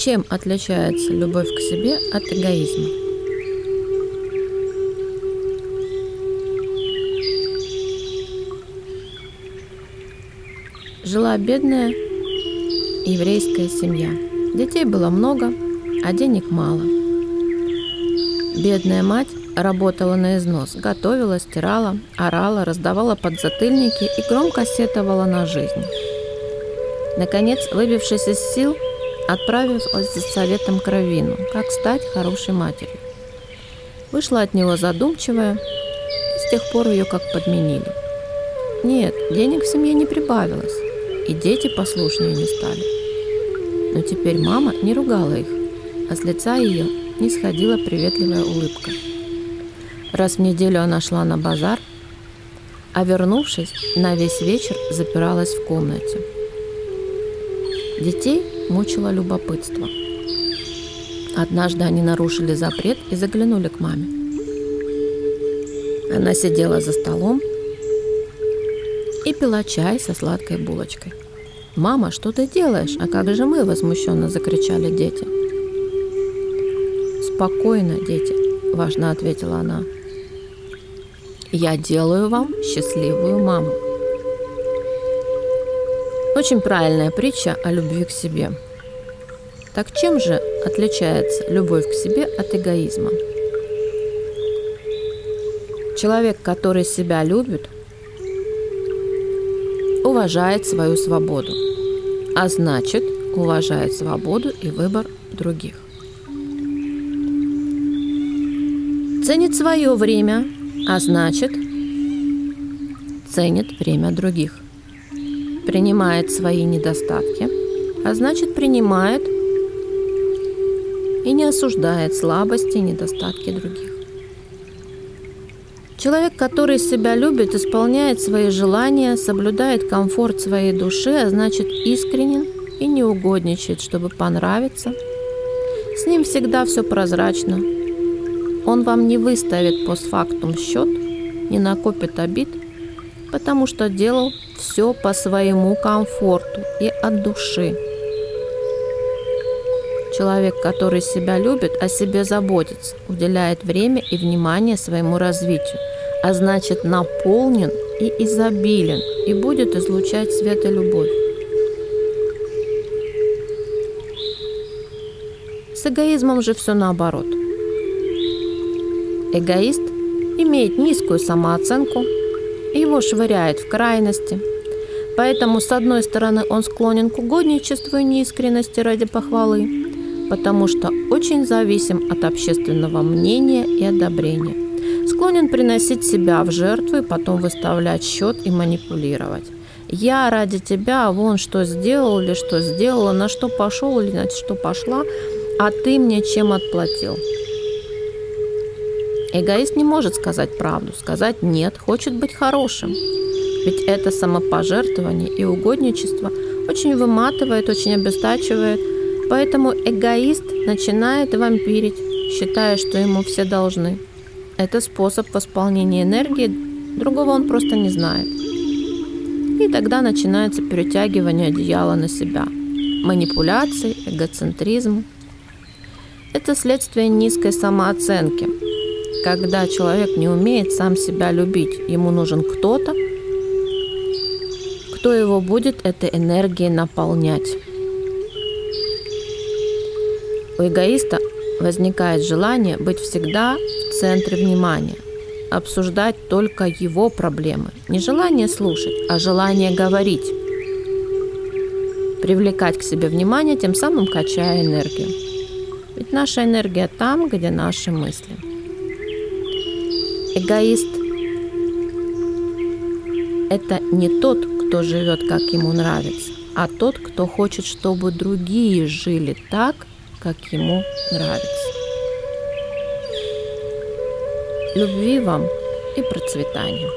Чем отличается любовь к себе от эгоизма? Жила бедная еврейская семья. Детей было много, а денег мало. Бедная мать работала на износ, готовила, стирала, орала, раздавала подзатыльники и громко сетовала на жизнь. Наконец, выбившись из сил, отправилась за советом к Равину, как стать хорошей матерью. Вышла от него задумчивая, и с тех пор ее как подменили. Нет, денег в семье не прибавилось, и дети послушнее не стали. Но теперь мама не ругала их, а с лица ее не сходила приветливая улыбка. Раз в неделю она шла на базар, а вернувшись, на весь вечер запиралась в комнате. Детей мучило любопытство. Однажды они нарушили запрет и заглянули к маме. Она сидела за столом и пила чай со сладкой булочкой. «Мама, что ты делаешь? А как же мы?» – возмущенно закричали дети. «Спокойно, дети», – важно ответила она. «Я делаю вам счастливую маму». Очень правильная притча о любви к себе. Так чем же отличается любовь к себе от эгоизма? Человек, который себя любит, уважает свою свободу, а значит уважает свободу и выбор других. Ценит свое время, а значит ценит время других – принимает свои недостатки, а значит принимает и не осуждает слабости и недостатки других. Человек, который себя любит, исполняет свои желания, соблюдает комфорт своей души, а значит искренен и не угодничает, чтобы понравиться. С ним всегда все прозрачно. Он вам не выставит постфактум счет, не накопит обид, потому что делал все по своему комфорту и от души. Человек, который себя любит, о себе заботится, уделяет время и внимание своему развитию, а значит наполнен и изобилен, и будет излучать свет и любовь. С эгоизмом же все наоборот. Эгоист имеет низкую самооценку, его швыряет в крайности – Поэтому, с одной стороны, он склонен к угодничеству и неискренности ради похвалы, потому что очень зависим от общественного мнения и одобрения. Склонен приносить себя в жертву и потом выставлять счет и манипулировать. Я ради тебя вон что сделал или что сделала, на что пошел или на что пошла, а ты мне чем отплатил. Эгоист не может сказать правду, сказать нет, хочет быть хорошим. Ведь это самопожертвование и угодничество очень выматывает, очень обестачивает. Поэтому эгоист начинает вампирить, считая, что ему все должны. Это способ восполнения энергии, другого он просто не знает. И тогда начинается перетягивание одеяла на себя. Манипуляции, эгоцентризм. Это следствие низкой самооценки. Когда человек не умеет сам себя любить, ему нужен кто-то, кто его будет этой энергией наполнять. У эгоиста возникает желание быть всегда в центре внимания, обсуждать только его проблемы. Не желание слушать, а желание говорить. Привлекать к себе внимание, тем самым качая энергию. Ведь наша энергия там, где наши мысли. Эгоист – это не тот, кто живет, как ему нравится, а тот, кто хочет, чтобы другие жили так, как ему нравится. Любви вам и процветания.